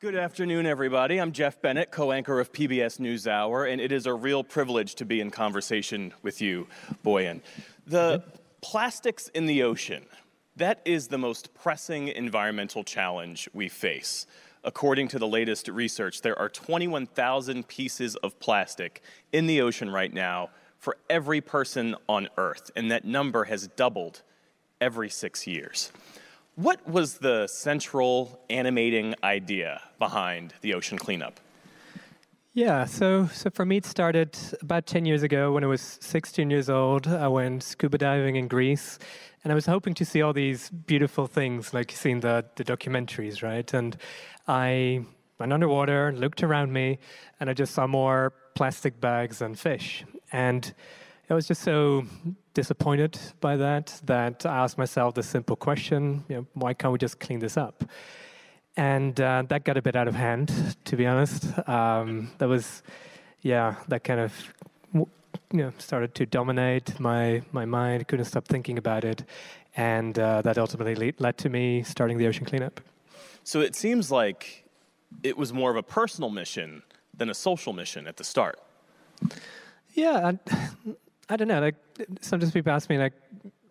Good afternoon, everybody. I'm Geoff Bennett, co anchor of PBS NewsHour, and it is a real privilege to be in conversation with you, Boyan. The mm-hmm. plastics in the ocean, that is the most pressing environmental challenge we face. According to the latest research, there are 21,000 pieces of plastic in the ocean right now for every person on Earth, and that number has doubled every six years. What was the central animating idea behind the ocean cleanup? Yeah, so so for me, it started about 10 years ago when I was 16 years old. I went scuba diving in Greece, and I was hoping to see all these beautiful things like you see in the, the documentaries, right? And I went underwater, looked around me, and I just saw more plastic bags and fish. And I was just so disappointed by that that I asked myself the simple question: you know, why can't we just clean this up? And uh, that got a bit out of hand, to be honest. Um, that was, yeah, that kind of you know started to dominate my my mind. Couldn't stop thinking about it, and uh, that ultimately led to me starting the ocean cleanup. So it seems like it was more of a personal mission than a social mission at the start. Yeah, I don't know. Like sometimes people ask me like,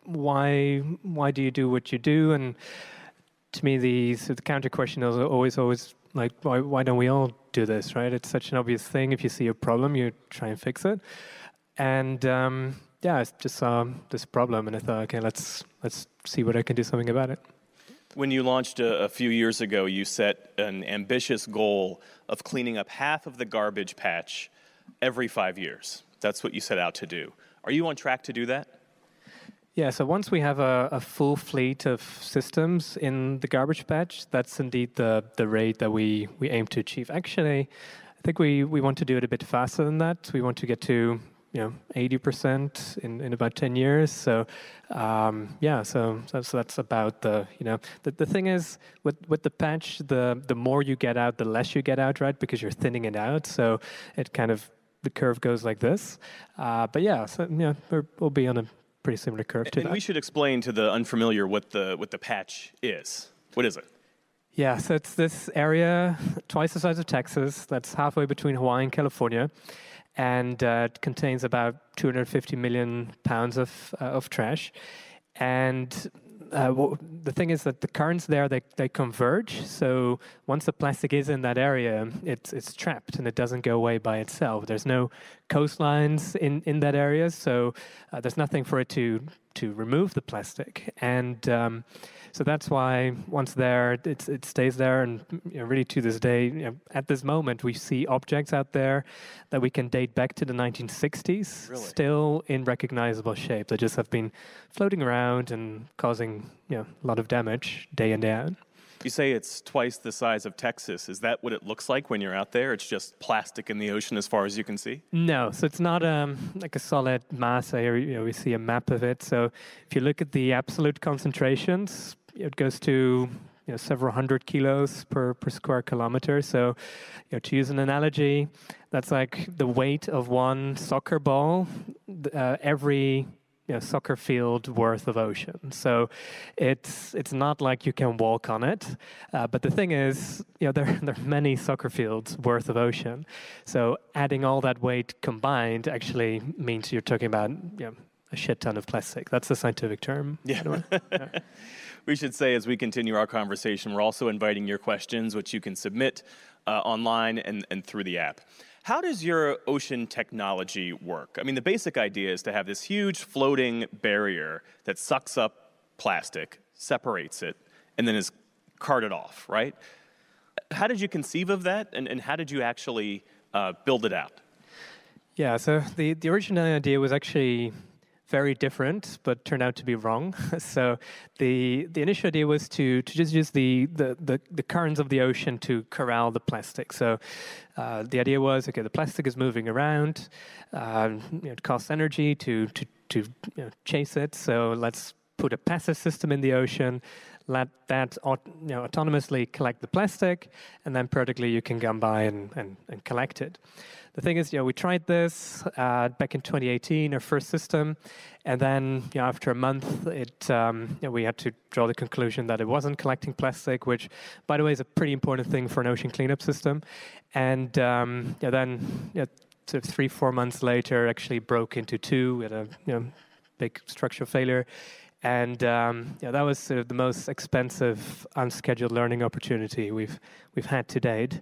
why why do you do what you do? And to me, the so the counter question is always always like, why why don't we all do this? Right? It's such an obvious thing. If you see a problem, you try and fix it. And um, yeah, I just saw this problem, and I thought, okay, let's let's see what I can do something about it. When you launched a, a, few years ago, you set an ambitious goal of cleaning up half of the garbage patch every five years. That's what you set out to do. Are you on track to do that? Yeah, so once we have a, a, full fleet of systems in the garbage patch, that's indeed the, the rate that we, we aim to achieve. Actually, I think we, we want to do it a bit faster than that. We want to get to you know 80% in, in about 10 years. So um, yeah, so, so, so that's about the you know the, the thing is with with the patch, the the more you get out, the less you get out, right? Because you're thinning it out. So it kind of the curve goes like this. Uh, but yeah, so yeah, we'll be on a pretty similar curve to and that. we should explain to the unfamiliar what the what the patch is. What is it? Yeah, so it's this area twice the size of Texas. That's halfway between Hawaii and California, and uh, it contains about 250 million pounds of uh, of trash. And uh, the thing is that the currents there they, they converge. So once the plastic is in that area, it's it's trapped and it doesn't go away by itself. There's no coastlines in, in that area, so uh, there's nothing for it to to remove the plastic. And um, so that's why once there, it, it stays there. And you know, really to this day, you know, at this moment, we see objects out there that we can date back to the 1960s, really? still in recognizable shape. They just have been floating around and causing you know, a lot of damage day in, day out. You say it's twice the size of Texas. Is that what it looks like when you're out there? It's just plastic in the ocean as far as you can see? No, so it's not um, like a solid mass. Here you know, we see a map of it. So if you look at the absolute concentrations, it goes to you know, several hundred kilos per, per square kilometer. So, you know, to use an analogy, that's like the weight of one soccer ball uh, every you know, soccer field worth of ocean. So it's it's not like you can walk on it. Uh, but the thing is, you know, there, there are many soccer fields worth of ocean. So adding all that weight combined actually means you're talking about you know, a shit ton of plastic. That's the scientific term. Yeah. yeah. we should say as we continue our conversation, we're also inviting your questions, which you can submit uh, online and, and through the app. How does your ocean technology work? I mean, the basic idea is to have this huge floating barrier that sucks up plastic, separates it, and then is carted off, right? How did you conceive of that, and, and how did you actually uh, build it out? Yeah, so the, the original idea was actually very different, but turned out to be wrong. so the the initial idea was to to just use the the, the, the currents of the ocean to corral the plastic. So uh, the idea was okay, the plastic is moving around. Um, it costs energy to to to you know, chase it. So let's put a passive system in the ocean. Let that you know, autonomously collect the plastic, and then practically you can come by and, and, and collect it. The thing is, you know, we tried this uh, back in 2018, our first system, and then you know, after a month, it um, you know, we had to draw the conclusion that it wasn't collecting plastic, which, by the way, is a pretty important thing for an ocean cleanup system. And um, yeah, then know, sort of three, four months later, actually broke into two at a you know, big structural failure. And um, yeah, that was sort of the most expensive unscheduled learning opportunity we've we've had to date.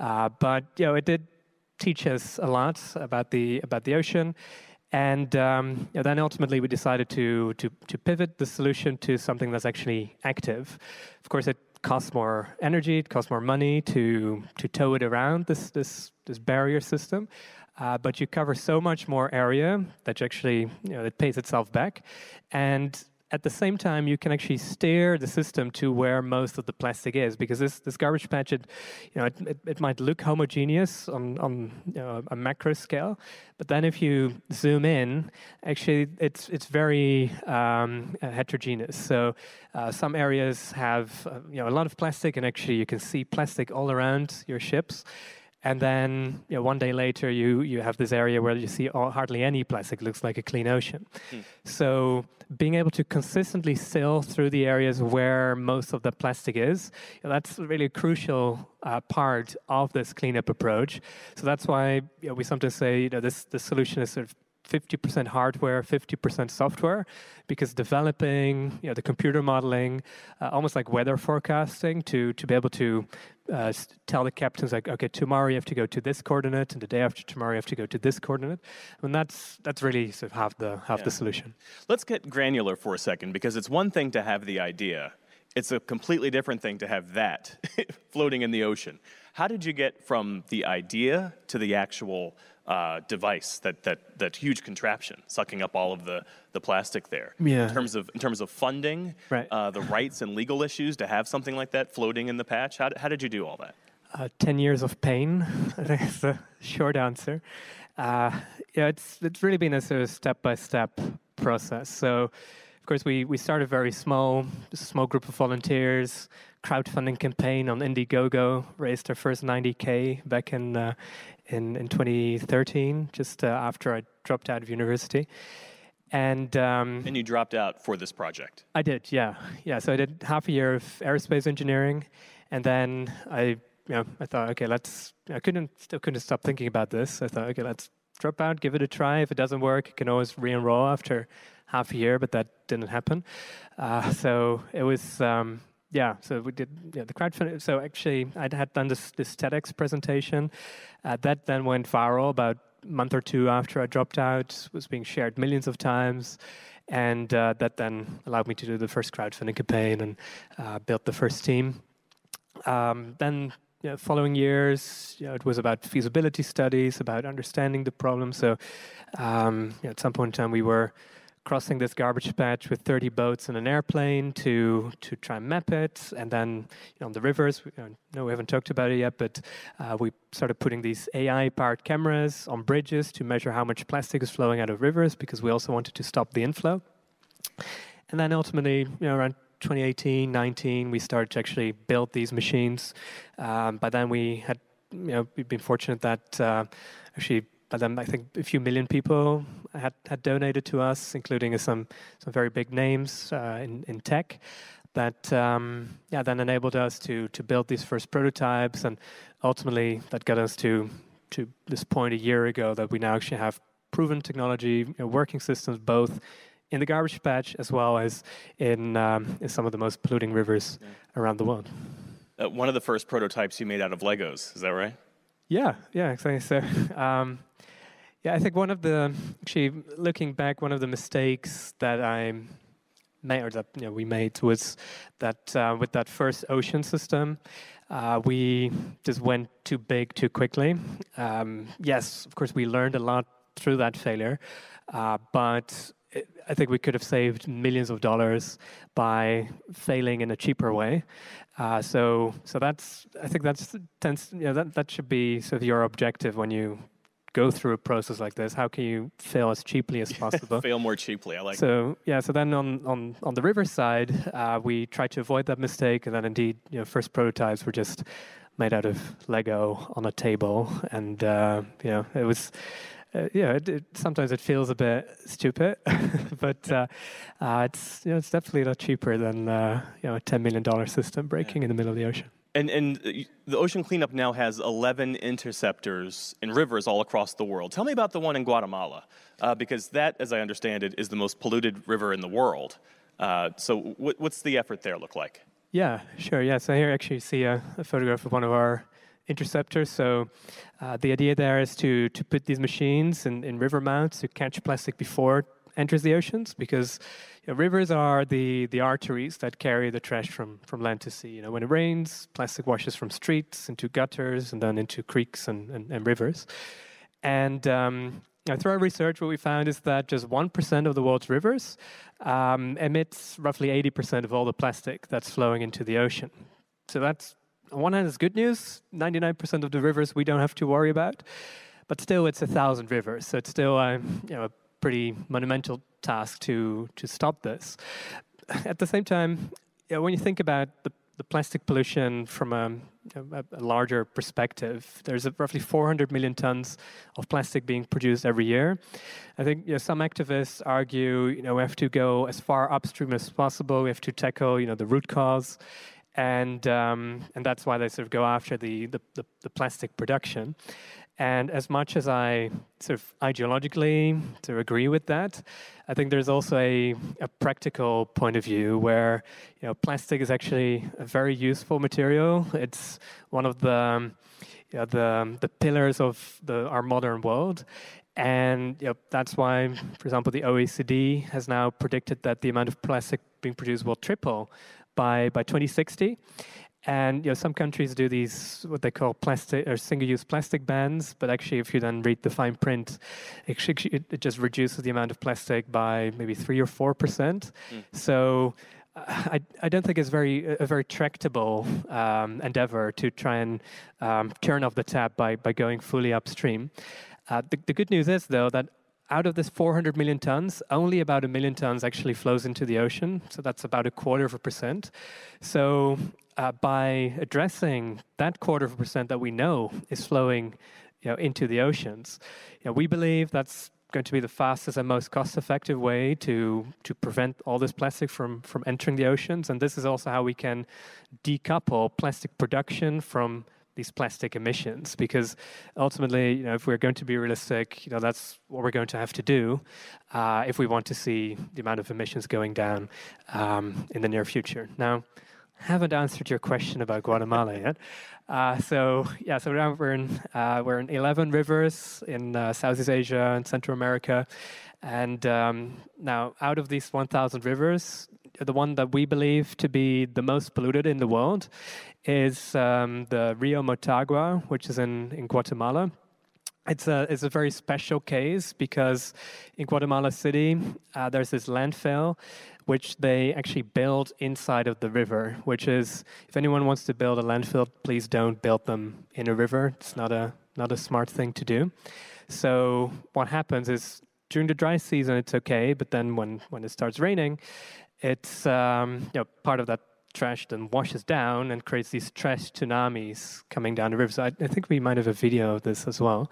Uh, but you know, it did teach us a lot about the about the ocean. And um, then ultimately we decided to, to, to pivot the solution to something that's actually active. Of course, it costs more energy, it costs more money to, to tow it around this, this, this barrier system. Uh, but you cover so much more area that actually you know, it pays itself back. And at the same time, you can actually steer the system to where most of the plastic is, because this, this garbage patch, it, you know, it, it, it might look homogeneous on, on you know, a macro scale, but then if you zoom in, actually, it's it's very um, heterogeneous. So uh, some areas have uh, you know a lot of plastic, and actually you can see plastic all around your ships. And then you know, one day later, you, you have this area where you see all, hardly any plastic, looks like a clean ocean. Mm. So being able to consistently sail through the areas where most of the plastic is, you know, that's really a crucial uh, part of this cleanup approach. So that's why you know, we sometimes say you know, this, this solution is sort of 50% hardware, 50% software, because developing you know, the computer modeling, uh, almost like weather forecasting, to, to be able to uh, tell the captains like, okay, tomorrow you have to go to this coordinate, and the day after tomorrow you have to go to this coordinate. And that's that's really sort of half the half yeah. the solution. Let's get granular for a second, because it's one thing to have the idea, it's a completely different thing to have that floating in the ocean. How did you get from the idea to the actual uh, device, that, that, that huge contraption sucking up all of the, the plastic there. Yeah. In terms of, in terms of funding, right. uh, the rights and legal issues to have something like that floating in the patch, how, how did you do all that? Uh, 10 years of pain, I think is the short answer. Uh, yeah, it's, it's really been a sort of step by step process. So, of course, we, we started very small, just a small group of volunteers, crowdfunding campaign on Indiegogo, raised our first 90K back in, uh, in, in 2013, just uh, after I dropped out of university. And um, and you dropped out for this project. I did, yeah, yeah. So I did half a year of aerospace engineering, and then I, you know, I thought, okay, let's. I couldn't, still couldn't stop thinking about this. I thought, okay, let's drop out, give it a try. If it doesn't work, you can always re-enroll after half a year, but that didn't happen. Uh, so it was. Um, yeah, so we did yeah, the crowdfunding. So actually, I had done this, this TEDx presentation. Uh, that then went viral about a month or two after I dropped out, was being shared millions of times. And uh, that then allowed me to do the first crowdfunding campaign and uh, build the first team. Um, then you know, following years, you know, it was about feasibility studies, about understanding the problem. So um, you know, at some point in time, we were crossing this garbage patch with 30 boats and an airplane to to try and map it. And then you know, on the rivers, we, you no, we haven't talked about it yet, but uh, we started putting these AI-powered cameras on bridges to measure how much plastic is flowing out of rivers because we also wanted to stop the inflow. And then ultimately, you know, around 2018, 19, we started to actually build these machines. Um, by then, we had, you know, we've been fortunate that uh, actually but then I think a few million people had, had donated to us, including some, some very big names uh, in, in tech that um, yeah, then enabled us to, to build these first prototypes. And ultimately, that got us to, to this point a year ago that we now actually have proven technology, you know, working systems, both in the garbage patch as well as in, um, in some of the most polluting rivers yeah. around the world. Uh, one of the first prototypes you made out of Legos, is that right? Yeah, yeah, exactly. So, um, yeah, I think one of the actually looking back, one of the mistakes that I made or that you know, we made was that uh, with that first ocean system, uh, we just went too big too quickly. Um, yes, of course, we learned a lot through that failure, uh, but I think we could have saved millions of dollars by failing in a cheaper way. Uh, so, so that's I think that's tends you know that that should be sort of your objective when you go through a process like this? How can you fail as cheaply as possible? fail more cheaply. I like. So yeah, so then on on on the river side, uh, we tried to avoid that mistake, and then indeed, you know, first prototypes were just made out of Lego on a table, and uh, you know, it was. Uh, yeah, it, it, sometimes it feels a bit stupid, but uh, uh, it's you know, it's definitely a lot cheaper than uh, you know a ten million dollar system breaking yeah. in the middle of the ocean. And, and the ocean cleanup now has 11 interceptors in rivers all across the world. Tell me about the one in Guatemala, uh, because that, as I understand it, is the most polluted river in the world. Uh, so, w- what's the effort there look like? Yeah, sure. Yeah, so here actually you see a, a photograph of one of our interceptors. So, uh, the idea there is to, to put these machines in, in river mouths to catch plastic before enters the oceans because you know, rivers are the, the arteries that carry the trash from, from land to sea. You know, when it rains, plastic washes from streets into gutters and then into creeks and, and, and rivers. And um, through our research, what we found is that just 1% of the world's rivers um, emits roughly 80% of all the plastic that's flowing into the ocean. So that's, on one hand, is good news. 99% of the rivers we don't have to worry about. But still, it's a thousand rivers. So it's still um, you know, a pretty monumental task to, to stop this. At the same time, you know, when you think about the, the plastic pollution from a, a, a larger perspective, there's roughly 400 million tons of plastic being produced every year. I think you know, some activists argue, you know, we have to go as far upstream as possible. We have to tackle, you know, the root cause and um, and that's why they sort of go after the the, the, the plastic production. And as much as I sort of ideologically to agree with that, I think there's also a, a practical point of view where you know plastic is actually a very useful material. It's one of the you know, the the pillars of the, our modern world, and you know, that's why, for example, the OECD has now predicted that the amount of plastic being produced will triple by by 2060. And you know, some countries do these what they call plastic or single-use plastic bans, but actually, if you then read the fine print, it, it just reduces the amount of plastic by maybe three or four percent. Mm. So. I, I don't think it's very a very tractable um, endeavor to try and um, turn off the tap by, by going fully upstream. Uh, the, the good news is, though, that out of this 400 million tons, only about a million tons actually flows into the ocean. So that's about a quarter of a percent. So uh, by addressing that quarter of a percent that we know is flowing you know, into the oceans, you know, we believe that's going to be the fastest and most cost-effective way to to prevent all this plastic from from entering the oceans. And this is also how we can decouple plastic production from these plastic emissions because ultimately you know if we're going to be realistic you know that's what we're going to have to do uh, if we want to see the amount of emissions going down um, in the near future now haven't answered your question about Guatemala yet. Uh, so yeah, so now we're in uh, we're in 11 rivers in uh, Southeast Asia and Central America, and um, now out of these 1,000 rivers, the one that we believe to be the most polluted in the world is um, the Rio Motagua, which is in in Guatemala. It's a, it's a very special case because in Guatemala City, uh, there's this landfill which they actually build inside of the river, which is, if anyone wants to build a landfill, please don't build them in a river. It's not a, not a smart thing to do. So what happens is during the dry season, it's okay, but then when, when it starts raining, it's um, you know, part of that trash then washes down and creates these trash tsunamis coming down the river. So I, I think we might have a video of this as well.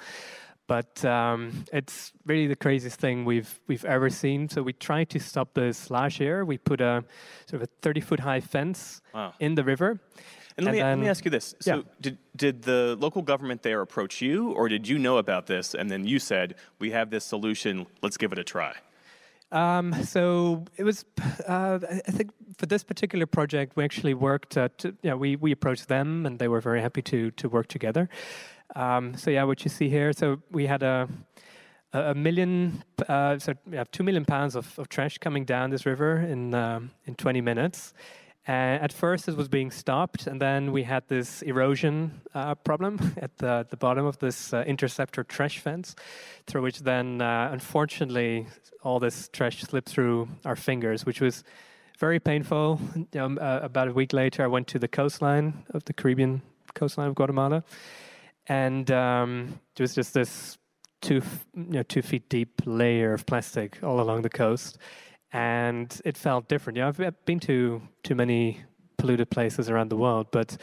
But um, it's really the craziest thing we've we've ever seen. So we tried to stop this last year. We put a sort of a 30 foot high fence wow. in the river. And, let, me, then, let me ask you this. So, yeah. did, did the local government there approach you, or did you know about this and then you said, We have this solution, let's give it a try? Um, so it was, uh, I think for this particular project, we actually worked, uh, to, you we, we approached them and they were very happy to, to work together. Um, so yeah, what you see here, so we had a, a million, uh, so we have two million pounds of, of trash coming down this river in, um, in 20 minutes. Uh, at first, it was being stopped, and then we had this erosion uh, problem at the, the bottom of this uh, interceptor trash fence, through which then, uh, unfortunately, all this trash slipped through our fingers, which was very painful. Know, uh, about a week later, I went to the coastline of the Caribbean coastline of Guatemala, and um, it was just this two, you know, two feet deep layer of plastic all along the coast, and it felt different. Yeah, I've been to too many polluted places around the world, but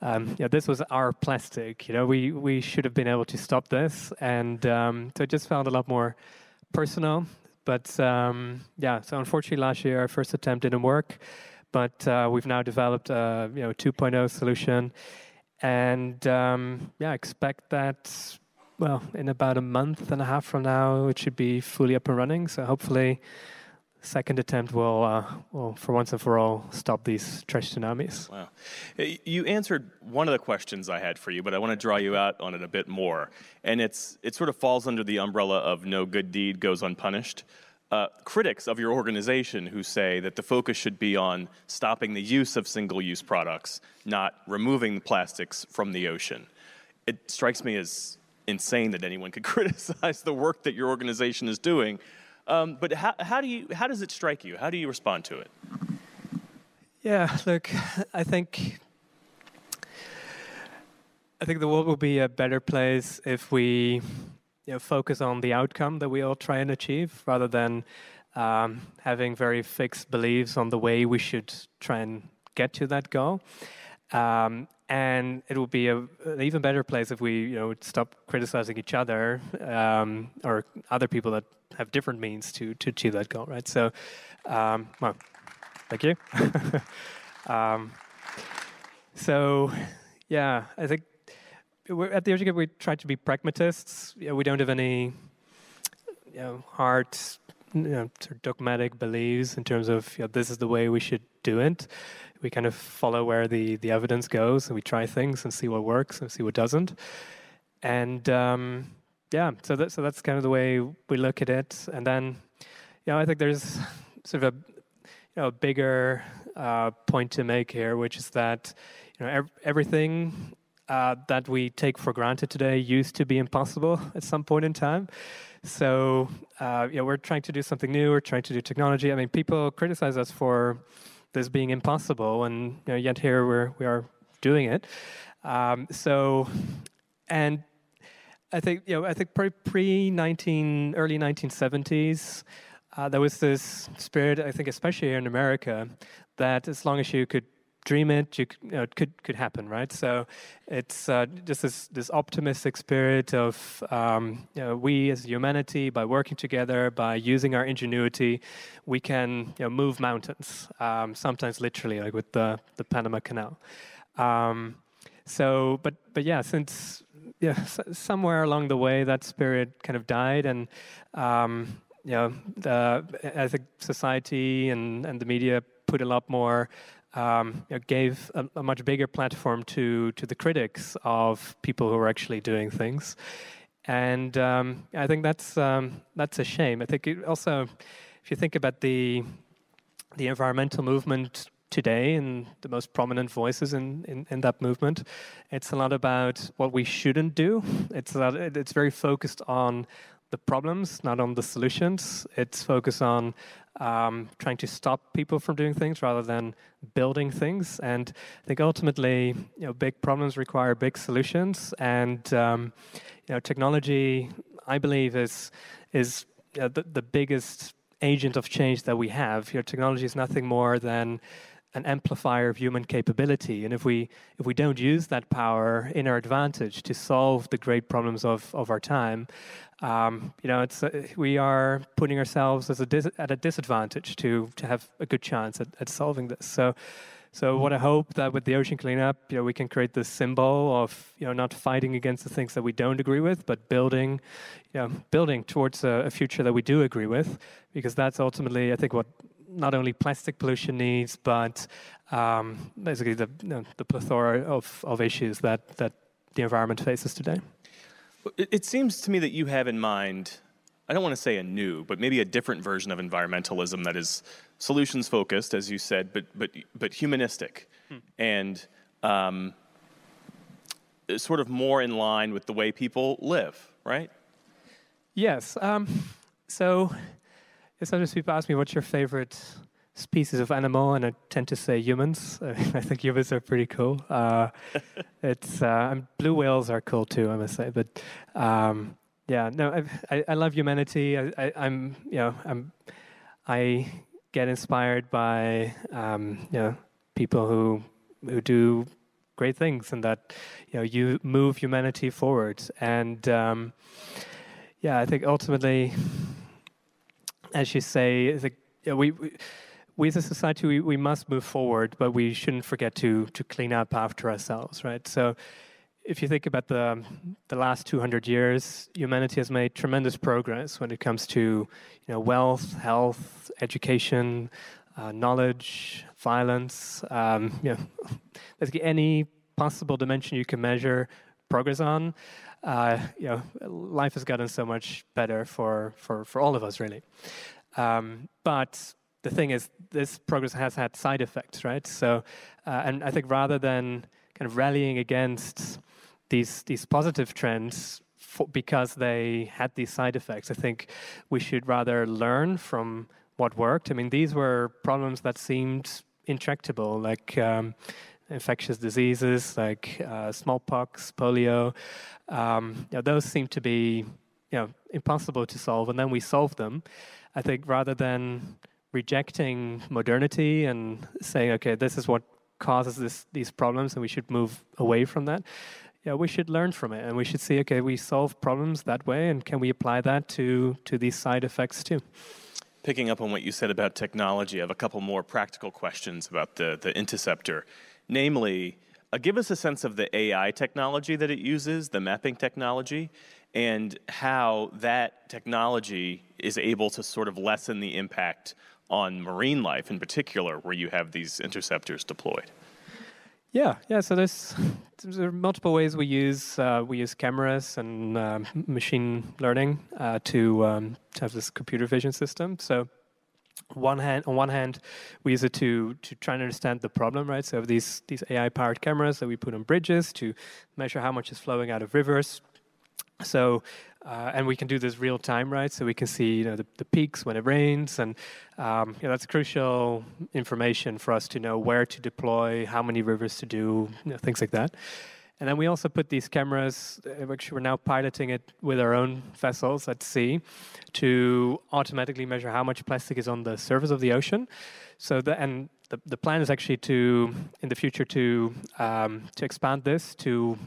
um, yeah, this was our plastic. You know, we we should have been able to stop this, and um, so it just felt a lot more personal. But um, yeah, so unfortunately, last year our first attempt didn't work, but uh, we've now developed a you know 2.0 solution, and um, yeah, expect that. Well, in about a month and a half from now, it should be fully up and running. So hopefully, second attempt will, uh, will, for once and for all, stop these trash tsunamis. Wow. You answered one of the questions I had for you, but I want to draw you out on it a bit more. And it's, it sort of falls under the umbrella of no good deed goes unpunished. Uh, critics of your organization who say that the focus should be on stopping the use of single use products, not removing the plastics from the ocean. It strikes me as insane that anyone could criticize the work that your organization is doing um, but how, how, do you, how does it strike you? How do you respond to it? Yeah, look, I think I think the world will be a better place if we you know, focus on the outcome that we all try and achieve, rather than um, having very fixed beliefs on the way we should try and get to that goal. Um, and it will be a, an even better place if we, you know, stop criticizing each other um, or other people that have different means to to achieve that goal, right? So, um, well, thank you. um, so, yeah, I think at the Ocean Cleanup we try to be pragmatists. You know, we don't have any, you know, hard, you know, dogmatic beliefs in terms of you know, this is the way we should do it. We kind of follow where the the evidence goes, and we try things and see what works and see what doesn't. And um, yeah, so that, so that's kind of the way we look at it. And then, you know, I think there's sort of a you know a bigger uh, point to make here, which is that you know ev- everything uh, that we take for granted today used to be impossible at some point in time. So uh, we're trying to do something new. We're trying to do technology. I mean, people criticize us for this being impossible, and you know, yet here we're we are doing it. Um, so, and I think you know I think pre nineteen early nineteen seventies. Uh, there was this spirit, I think, especially here in America, that as long as you could dream it, you, you know, it could could happen, right? So it's uh, just this this optimistic spirit of um, you know, we as humanity, by working together, by using our ingenuity, we can you know, move mountains. Um, sometimes literally, like with the the Panama Canal. Um, so, but but yeah, since yeah, somewhere along the way, that spirit kind of died, and um, you know, the, I think society and, and the media put a lot more, um, you know, gave a, a, much bigger platform to to the critics of people who are actually doing things, and um, I think that's um, that's a shame. I think also, if you think about the the environmental movement today and the most prominent voices in, in, in, that movement. It's a lot about what we shouldn't do. It's lot, it's very focused on the problems, not on the solutions. It's focused on um, trying to stop people from doing things rather than building things. And I think ultimately, you know, big problems require big solutions. And um, you know, technology, I believe, is is uh, the, the biggest agent of change that we have. Your technology is nothing more than an amplifier of human capability. And if we if we don't use that power in our advantage to solve the great problems of, of our time, um, you know, it's uh, we are putting ourselves as a dis- at a disadvantage to to have a good chance at, at solving this. So. So what I hope that with the ocean cleanup, you know, we can create this symbol of you know not fighting against the things that we don't agree with, but building, you know, building towards a, a future that we do agree with, because that's ultimately I think what not only plastic pollution needs, but um, basically the, you know, the plethora of, of issues that, that the environment faces today. It, it seems to me that you have in mind, I don't want to say a new, but maybe a different version of environmentalism that is solutions focused, as you said, but, but, but humanistic hmm. and um, sort of more in line with the way people live, right? Yes. Um, so Sometimes people ask me, what's your favorite species of animal? And I tend to say humans. I think humans are pretty cool. Uh, it's uh, blue whales are cool too, I must say. But um, Yeah, no, I, I, I love humanity. I, I, am you know, I'm, I get inspired by, um, you know, people who who do great things and that, you know, you move humanity forward. And um, yeah, I think ultimately, as you say, the, we, we we as a society we, we must move forward, but we shouldn't forget to to clean up after ourselves, right? So if you think about the the last 200 years, humanity has made tremendous progress when it comes to you know wealth, health, education, uh, knowledge, violence. Um, you know, basically any possible dimension you can measure progress on. Uh, you know, life has gotten so much better for for for all of us, really. Um, but the thing is, this progress has had side effects, right? So, uh, and I think rather than kind of rallying against these these positive trends for, because they had these side effects. I think we should rather learn from what worked. I mean, these were problems that seemed intractable, like um, infectious diseases, like uh, smallpox, polio. Um, you know, those seem to be you know impossible to solve, and then we solve them. I think rather than rejecting modernity and saying, okay, this is what causes this, these problems, and we should move away from that yeah, we should learn from it and we should see, okay, we solve problems that way and can we apply that to, to these side effects too? Picking up on what you said about technology, I have a couple more practical questions about the, the interceptor. Namely, uh, give us a sense of the AI technology that it uses, the mapping technology, and how that technology is able to sort of lessen the impact on marine life in particular, where you have these interceptors deployed. Yeah, yeah. So there's, there are multiple ways we use uh, we use cameras and uh, machine learning uh, to, um, to have this computer vision system. So one hand on one hand we use it to to try and understand the problem right so these these ai powered cameras that we put on bridges to measure how much is flowing out of rivers so, uh, and we can do this real time, right? So we can see you know, the, the peaks when it rains, and um, you know, that's crucial information for us to know where to deploy, how many rivers to do, you know, things like that. And then we also put these cameras, which we're now piloting it with our own vessels at sea to automatically measure how much plastic is on the surface of the ocean. So, the, and the, the plan is actually to, in the future, to, um, to expand this to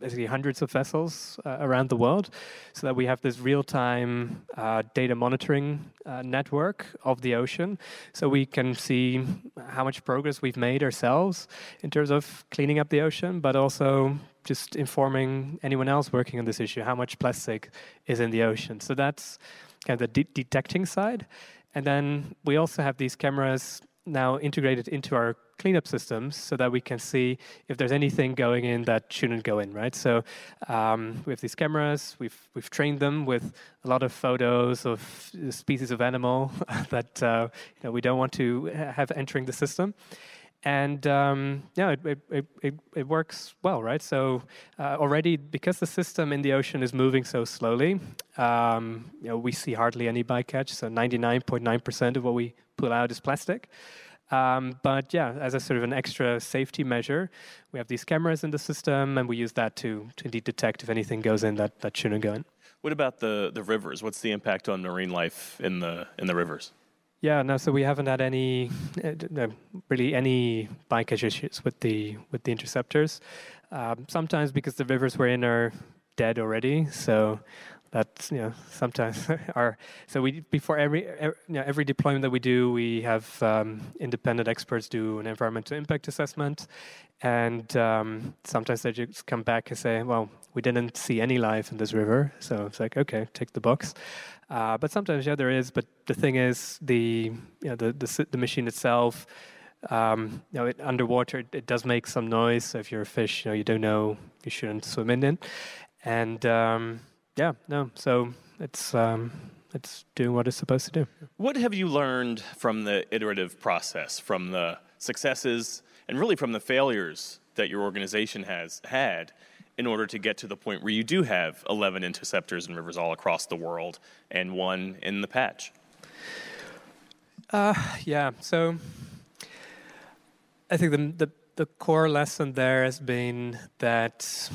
basically hundreds of vessels uh, around the world, so that we have this real-time uh, data monitoring uh, network of the ocean, so we can see how much progress we've made ourselves in terms of cleaning up the ocean, but also just informing anyone else working on this issue how much plastic is in the ocean. So that's kind of the de- detecting side. And then we also have these cameras now integrated into our cleanup systems so that we can see if there's anything going in that shouldn't go in, right? So um, we have these cameras, we've, we've trained them with a lot of photos of species of animal that uh, you know, we don't want to have entering the system. And um, yeah, it, it, it, it, works well, right? So uh, already, because the system in the ocean is moving so slowly, um, you know, we see hardly any bycatch. So 99.9% of what we pull out is plastic. Um, but yeah, as a sort of an extra safety measure, we have these cameras in the system, and we use that to, to indeed detect if anything goes in that, that shouldn't go in. What about the, the rivers? What's the impact on marine life in the in the rivers? Yeah, no. So we haven't had any, uh, really any bycatch issues with the with the interceptors. Um, sometimes because the rivers we're in are dead already, so that you know sometimes are so we before every every, you know, every deployment that we do we have um, independent experts do an environmental impact assessment. And um, sometimes they just come back and say well we didn't see any life in this river. So it's like okay take the box. Uh, but sometimes yeah there is but the thing is the you know the the, the machine itself um, you know, it, underwater it, it, does make some noise. So if you're a fish, you know, you don't know you shouldn't swim in it, and um, yeah, no. So it's um, it's doing what it's supposed to do. What have you learned from the iterative process, from the successes, and really from the failures that your organization has had? in order to get to the point where you do have 11 interceptors and rivers all across the world and one in the patch? Uh, yeah, so I think the, the, the core lesson there has been that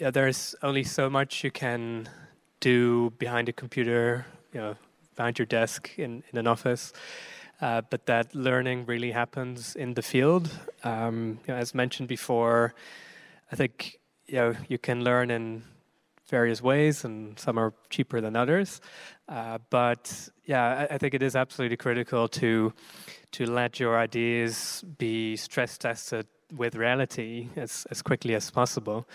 yeah, there's only so much you can do behind a computer, you know, behind your desk in, in an office. Uh, but that learning really happens in the field. Um, you know, as mentioned before, I think you know you can learn in various ways, and some are cheaper than others. Uh, but yeah, I, I, think it is absolutely critical to to let your ideas be stress tested with reality as, as quickly as possible,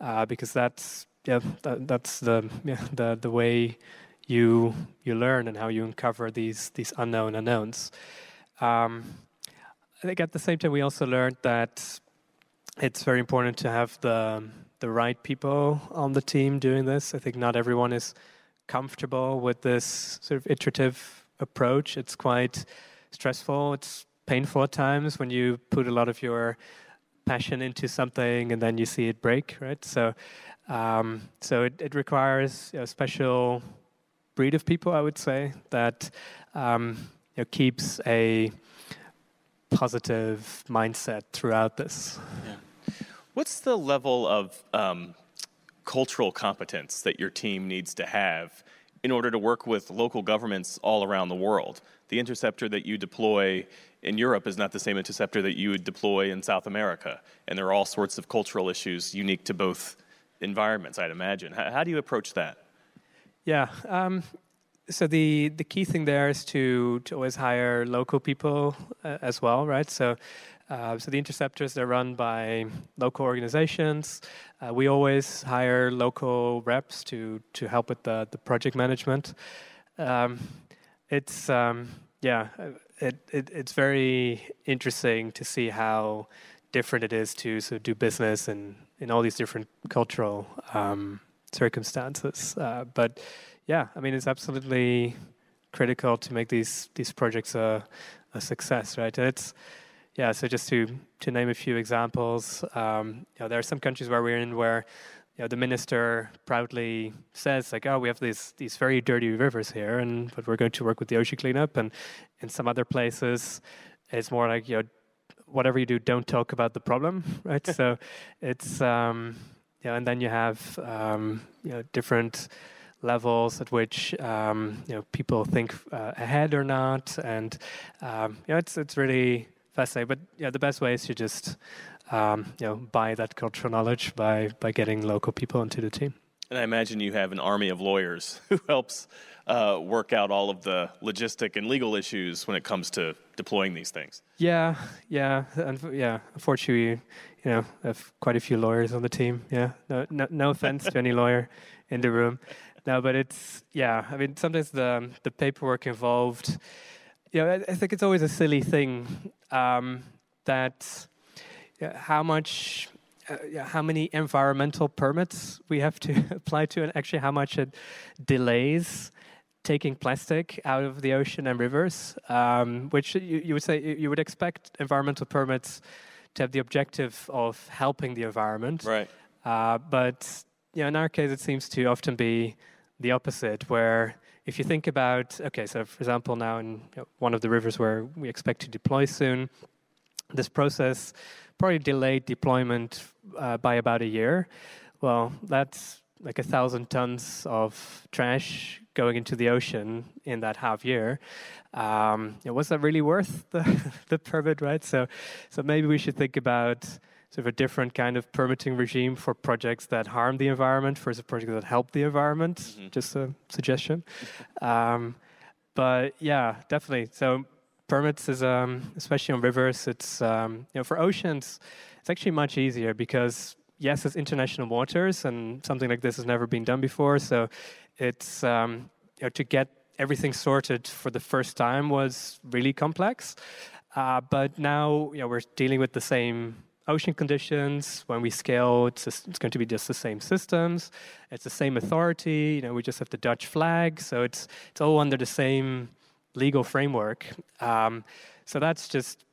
uh, because that's yeah that, that's the yeah, the the way you you learn and how you uncover these these unknown unknowns. Um, I think at the same time we also learned that it's very important to have the the right people on the team doing this. I think not everyone is comfortable with this sort of iterative approach. It's quite stressful. It's painful at times when you put a lot of your passion into something and then you see it break, right? So, um, so it, it requires a special breed of people, I would say, that um, you know, keeps a positive mindset throughout this. Yeah. What's the level of um, cultural competence that your team needs to have in order to work with local governments all around the world? The interceptor that you deploy in Europe is not the same interceptor that you would deploy in South America, and there are all sorts of cultural issues unique to both environments, I'd imagine. How, how do you approach that? Yeah. Um, so the the key thing there is to to always hire local people uh, as well, right? So uh, so the interceptors they're run by local organizations. Uh, we always hire local reps to to help with the the project management. Um, it's um, yeah, it, it, it's very interesting to see how different it is to sort of do business in in all these different cultural um, circumstances. Uh, but yeah, I mean it's absolutely critical to make these these projects a, a success, right? And it's yeah, so just to to name a few examples, um, you know, there are some countries where we're in where you know, the minister proudly says like, "Oh, we have these these very dirty rivers here, and but we're going to work with the ocean cleanup." And in some other places, it's more like you know, whatever you do, don't talk about the problem, right? so it's um, yeah, and then you have um, you know different levels at which um, you know people think uh, ahead or not, and um, you know it's it's really fascinating. But yeah, the best way is to just um, you know buy that cultural knowledge by by getting local people into the team. And I imagine you have an army of lawyers who helps uh, work out all of the logistic and legal issues when it comes to deploying these things. Yeah, yeah, and yeah. Unfortunately, you know, I have quite a few lawyers on the team. Yeah, no, no, no offense to any lawyer in the room. No, but it's yeah. I mean, sometimes the the paperwork involved. You know, I, I think it's always a silly thing um, that yeah, how much, uh, yeah, how many environmental permits we have to apply to, and actually how much it delays taking plastic out of the ocean and rivers. Um, which you, you would say you would expect environmental permits to have the objective of helping the environment, right? Uh, but yeah, in our case, it seems to often be the opposite, where if you think about, okay, so for example, now in you know, one of the rivers where we expect to deploy soon, this process probably delayed deployment uh, by about a year. Well, that's like a thousand tons of trash going into the ocean in that half year. Um, was that really worth the, the permit, right? So, so maybe we should think about sort of a different kind of permitting regime for projects that harm the environment versus projects that help the environment. Mm-hmm. Just a suggestion. um, but yeah, definitely. So permits is, um, especially on rivers, it's um, you know for oceans, it's actually much easier because yes, it's international waters and something like this has never been done before. So it's um, you know, to get everything sorted for the first time was really complex. Uh, but now you know, we're dealing with the same ocean conditions. When we scale, it's, just, it's, going to be just the same systems. It's the same authority. You know, we just have the Dutch flag, so it's it's all under the same legal framework. Um, so that's just.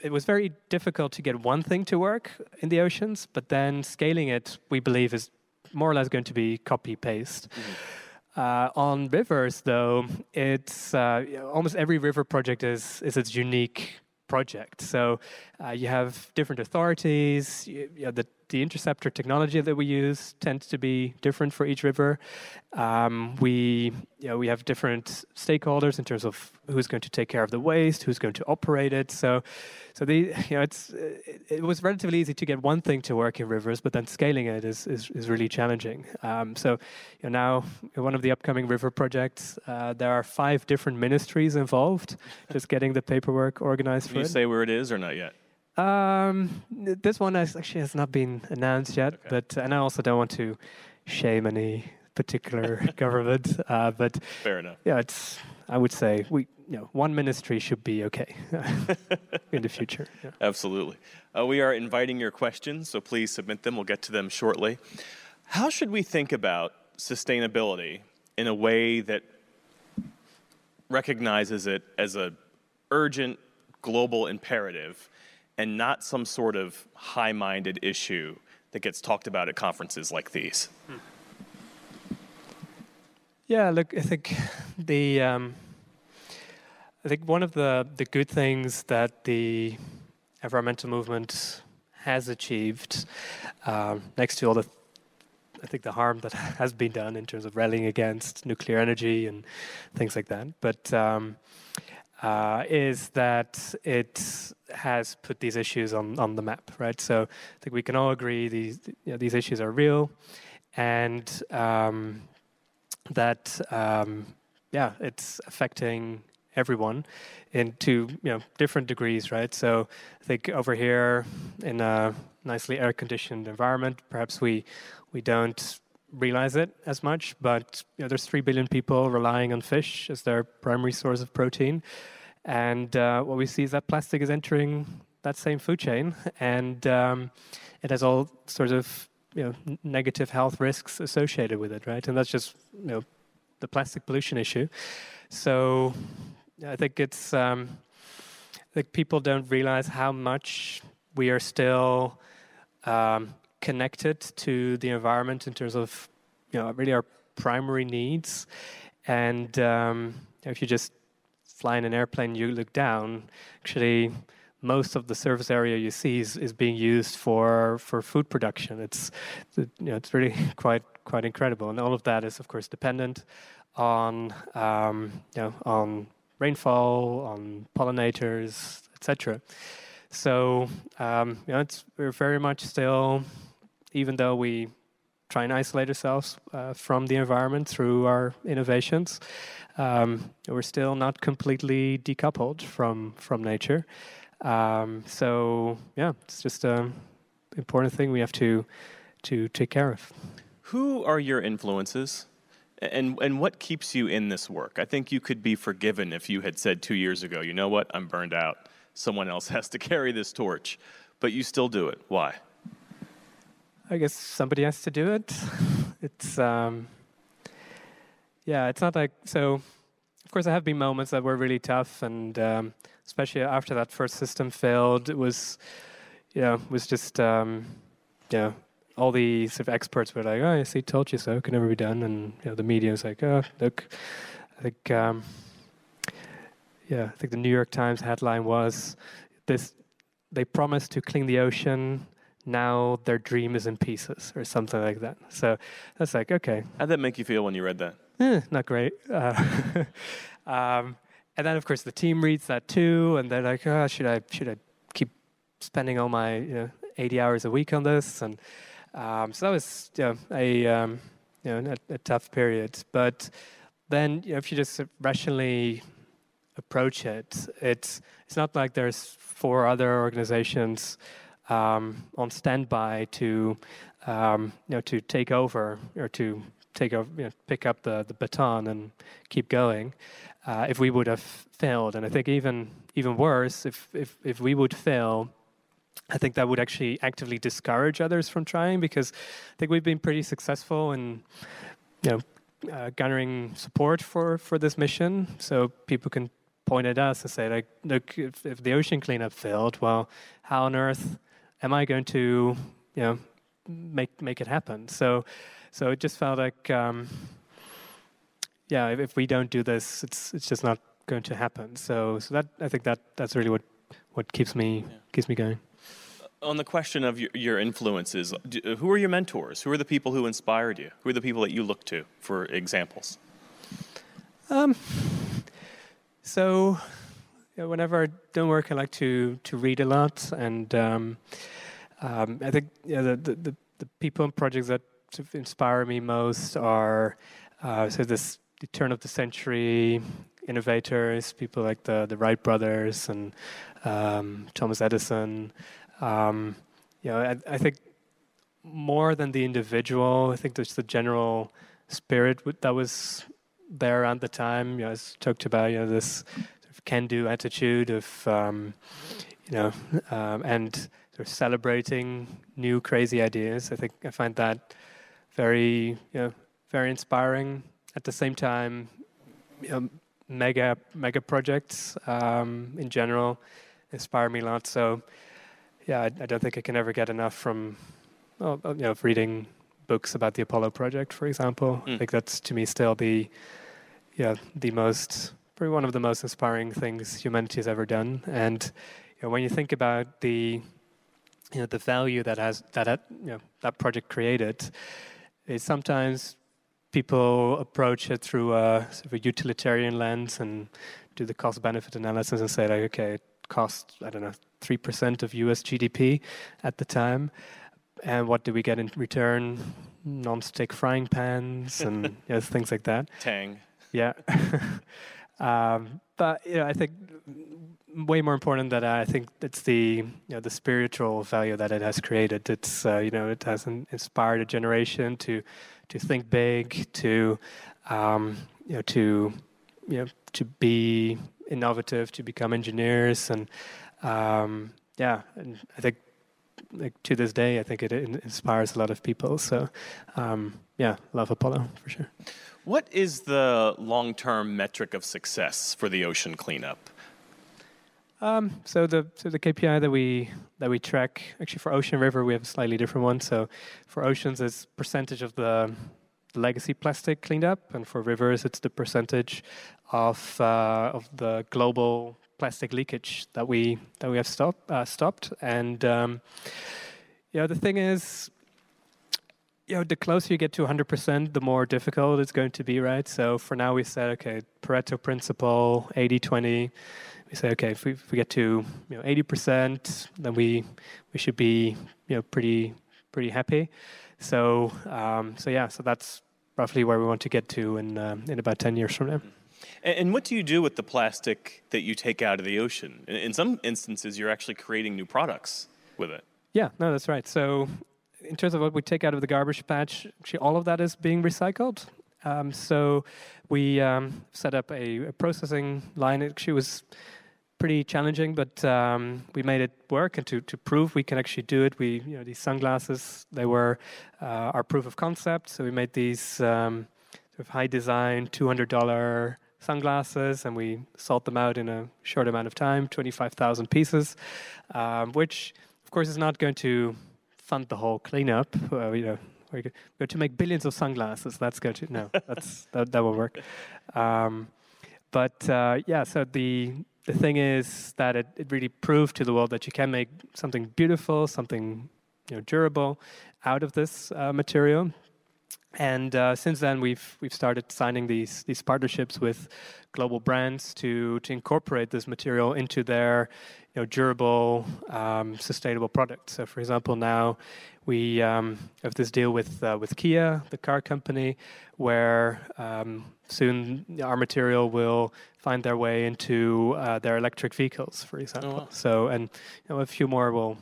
It was very difficult to get one thing to work in the oceans, but then scaling it, we believe, is more or less going to be copy paste. Mm-hmm. Uh, on rivers, though, it's uh, almost every river project is is its unique project. So uh, you have different authorities. You, you know, the the interceptor technology that we use tends to be different for each river. Um, we, you know, we have different stakeholders in terms of who's going to take care of the waste, who's going to operate it. So, so the, you know, it's, it, it was relatively easy to get one thing to work in rivers, but then scaling it is, is, is really challenging. Um, so, you know, now in one of the upcoming river projects, uh, there are five different ministries involved, just getting the paperwork organized Can for you it. say where it is or not yet? Um, this one has, actually has not been announced yet, Okay. but and I also don't want to shame any particular government. Uh, but Fair enough. yeah, it's I would say we you know one ministry should be okay in the future. Yeah. Absolutely. Uh, we are inviting your questions, so please submit them. We'll get to them shortly. How should we think about sustainability in a way that recognizes it as a urgent global imperative and not some sort of high-minded issue that gets talked about at conferences like these? Yeah, look, I think the um, I think one of the the good things that the environmental movement has achieved, um, next to all the I think the harm that has been done in terms of rallying against nuclear energy and things like that, but um, uh, is that it has put these issues on, on the map, right? So I think we can all agree these you know, these issues are real, and um, that um, yeah, it's affecting everyone in to you know different degrees, right? So I think over here in a nicely air-conditioned environment, perhaps we we don't realize it as much, but you know, there's three billion people relying on fish as their primary source of protein, and uh, what we see is that plastic is entering that same food chain, and um, it has all sorts of you know negative health risks associated with it, right? And that's just you know the plastic pollution issue. So I think it's um, I think people don't realize how much we are still um, connected to the environment in terms of you know really our primary needs. And um, if you just fly in an airplane, you look down, actually. Most of the surface area you see is, is being used for, for food production. It's you know, it's really quite quite incredible, and all of that is of course dependent on um, you know on rainfall, on pollinators, etc. So um, you know, it's we're very much still, even though we try and isolate ourselves uh, from the environment through our innovations, um, we're still not completely decoupled from from nature. Um, so yeah, it's just an important thing we have to to take care of. Who are your influences? And, and what keeps you in this work? I think you could be forgiven if you had said two years ago, you know what, I'm burned out. Someone else has to carry this torch. But you still do it. Why? I guess somebody has to do it. It's um, yeah, it's not like so. Of course, there have been moments that were really tough, and um, especially after that first system failed, it was, know, it was just um, you know, all the sort of experts were like, "Oh, I see, told you so. It can never be done," and you know, the media was like, "Oh, look." I think, um, yeah, I think the New York Times headline was, "This, they promised to clean the ocean." Now their dream is in pieces or something like that. So that's like, okay, How'd that make you feel when you read that? eh, not great. Uh, um, and then of course the team reads that too, and they're like, oh, should I should I keep spending all my you know, 80 hours a week on this? And um, so that was you know, a um, you know a, a tough period. But then you know, if you just rationally approach it, it's it's not like there's four other organizations um, on standby to um, you know to take over or to take you know, pick up the, the baton and keep going. Uh, if we would have failed, and I think even even worse, if if if we would fail, I think that would actually actively discourage others from trying because I think we've been pretty successful in you know uh, garnering support for for this mission, so people can point at us and say like, look, if, if the ocean cleanup failed, well, how on earth am I going to, you know, make make it happen? So, so it just felt like, um, yeah, if, if we don't do this, it's it's just not going to happen. So, so that I think that that's really what what keeps me keeps me going. On the question of your, your influences, do, who are your mentors? Who are the people who inspired you? Who are the people that you look to for examples? Um, so, yeah, whenever I don't work, I like to to read a lot, and um, um, I think yeah, the, the, the people and projects that inspire me most are uh, so this the turn of the century innovators, people like the the Wright brothers and um, Thomas Edison. Um, you know, I, I, think more than the individual, I think there's the general spirit that was there at the time. You know, as talked about, you know, this can-do attitude of, um, you know, um, and sort of celebrating new crazy ideas. I think I find that very, you know, very inspiring. At the same time, you know, mega mega projects um, in general inspire me a lot. So, yeah, I, I, don't think I can ever get enough from, well, you know, reading books about the Apollo project, for example. Mm. I think that's to me still the yeah, the most, probably one of the most inspiring things humanity has ever done. And you know, when you think about the, you know, the value that has that you know, that project created, is sometimes people approach it through a sort of a utilitarian lens and do the cost benefit analysis and say like, okay, it cost I don't know three percent of U.S. GDP at the time, and what do we get in return? Non-stick frying pans and you know, things like that. Tang. Yeah. um, but you know, I think way more important than that, I think it's the you know the spiritual value that it has created. It's uh, you know it has inspired a generation to to think big, to um, you know to you know to be innovative, to become engineers, and um, yeah, and I think like to this day, I think it, it inspires a lot of people. So um, yeah, love Apollo for sure. What is the long term metric of success for the ocean cleanup? Um, so the so the KPI that we that we track actually for Ocean River we have a slightly different one. So for oceans it's percentage of the legacy plastic cleaned up, and for rivers it's the percentage of uh, of the global plastic leakage that we that we have uh, stopped. And um, yeah, the thing is you know, the closer you get to 100%, the more difficult it's going to be, right? So for now, we said, okay, Pareto principle, 80-20. We say, okay, if we, if we get to you know 80%, then we we should be you know pretty pretty happy. So um, so yeah, so that's roughly where we want to get to in um, in about 10 years from now. And what do you do with the plastic that you take out of the ocean? In some instances, you're actually creating new products with it. Yeah, no, that's right. So in terms of what we take out of the garbage patch, actually all of that is being recycled. Um, so we um, set up a, a, processing line. It actually was pretty challenging, but um, we made it work. And to, to prove we can actually do it, we you know these sunglasses they were uh, our proof of concept. So we made these um, sort of high design, two hundred dollar sunglasses, and we sold them out in a short amount of time, twenty five thousand pieces, um, which of course is not going to fund the whole cleanup. Uh, you know, we're going to make billions of sunglasses. That's good. no, that's that, that won't work. Um, but uh, yeah, so the the thing is that it, it really proved to the world that you can make something beautiful, something you know durable out of this uh, material. And uh, since then, we've we've started signing these these partnerships with global brands to to incorporate this material into their know, durable, um, sustainable products. So, for example, now we um, have this deal with uh, with Kia, the car company, where um, soon our material will find their way into uh, their electric vehicles, for example. Oh, wow. So, and you know, a few more will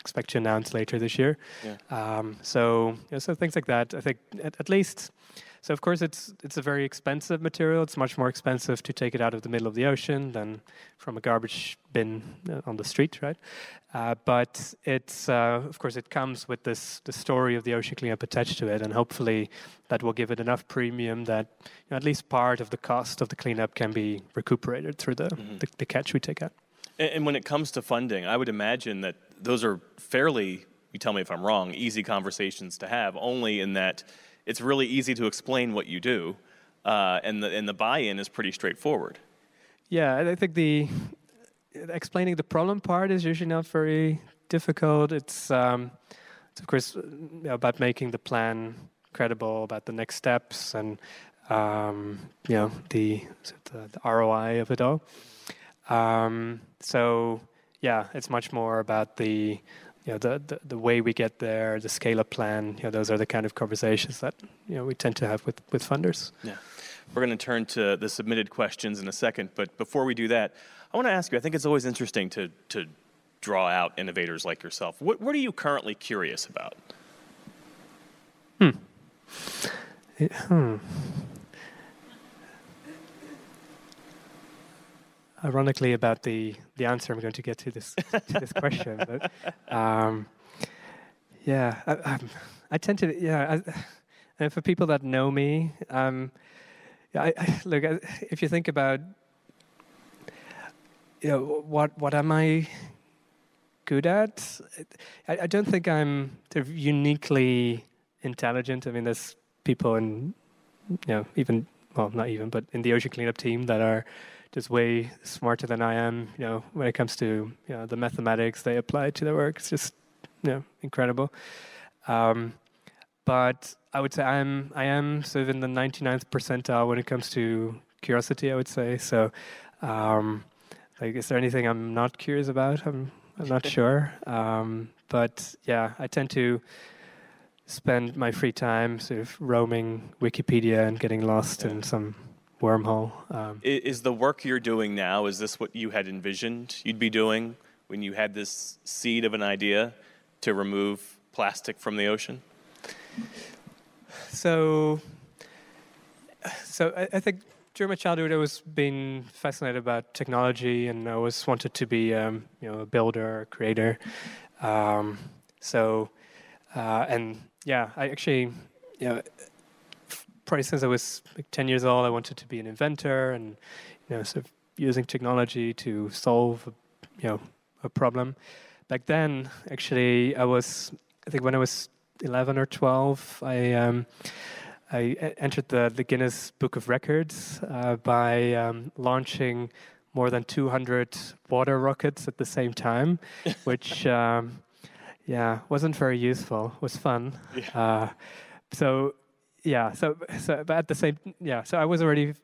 expect to announce later this year. Yeah. Um, so, you know, so things like that. I think at, at, least. So of course it's it's a very expensive material. It's much more expensive to take it out of the middle of the ocean than from a garbage bin uh, on the street, right? Uh, but it's uh, of course it comes with this the story of the ocean cleanup attached to it, and hopefully that will give it enough premium that you know, at least part of the cost of the cleanup can be recuperated through the, mm-hmm. the, the catch we take out. And when it comes to funding, I would imagine that those are fairly, you tell me if I'm wrong, easy conversations to have, only in that it's really easy to explain what you do, uh, and, the, and the buy in is pretty straightforward. Yeah, I think the explaining the problem part is usually not very difficult. It's, um, it's of course about making the plan credible, about the next steps, and um, you know the, the, the ROI of it all. Um, so yeah, it's much more about the you know the, the, the way we get there, the scale up plan. You know, those are the kind of conversations that you know we tend to have with with funders. Yeah, we're going to turn to the submitted questions in a second, but before we do that, I want to ask you. I think it's always interesting to to draw out innovators like yourself. What what are you currently curious about? Hmm. It, hmm. Ironically about the, the answer I'm going to get to this to this question. But um, yeah, I, I, I, tend to yeah. I, and for people that know me, um, yeah, I, look if you think about you know what what am I good at? I, don't think I'm uniquely intelligent. I mean, there's people in you know even well not even but in the ocean cleanup team that are just way smarter than I am. You know, when it comes to you know the mathematics they apply to their work, it's just you know incredible. Um, but I would say I'm I am sort of in the 99th percentile when it comes to curiosity. I would say so. Um, like, is there anything I'm not curious about? I'm I'm not sure. Um, but yeah, I tend to spend my free time sort of roaming Wikipedia and getting lost yeah. in some wormhole. Um, is the work you're doing now, is this what you had envisioned you'd be doing when you had this seed of an idea to remove plastic from the ocean? So, so I, I think during my childhood, I was being fascinated about technology, and I always wanted to be, um, you know, a builder, a creator. Um, so, uh, and yeah, I actually, you know, probably since I was like 10 years old, I wanted to be an inventor and, you know, sort of using technology to solve, a, you know, a problem. Back then, actually, I was, I think when I was 11 or 12, I, um, I entered the, the Guinness Book of Records uh, by um, launching more than 200 water rockets at the same time, which, um, yeah, wasn't very useful. It was fun. Yeah. Uh, so yeah, so, so but at the same, yeah, so I was already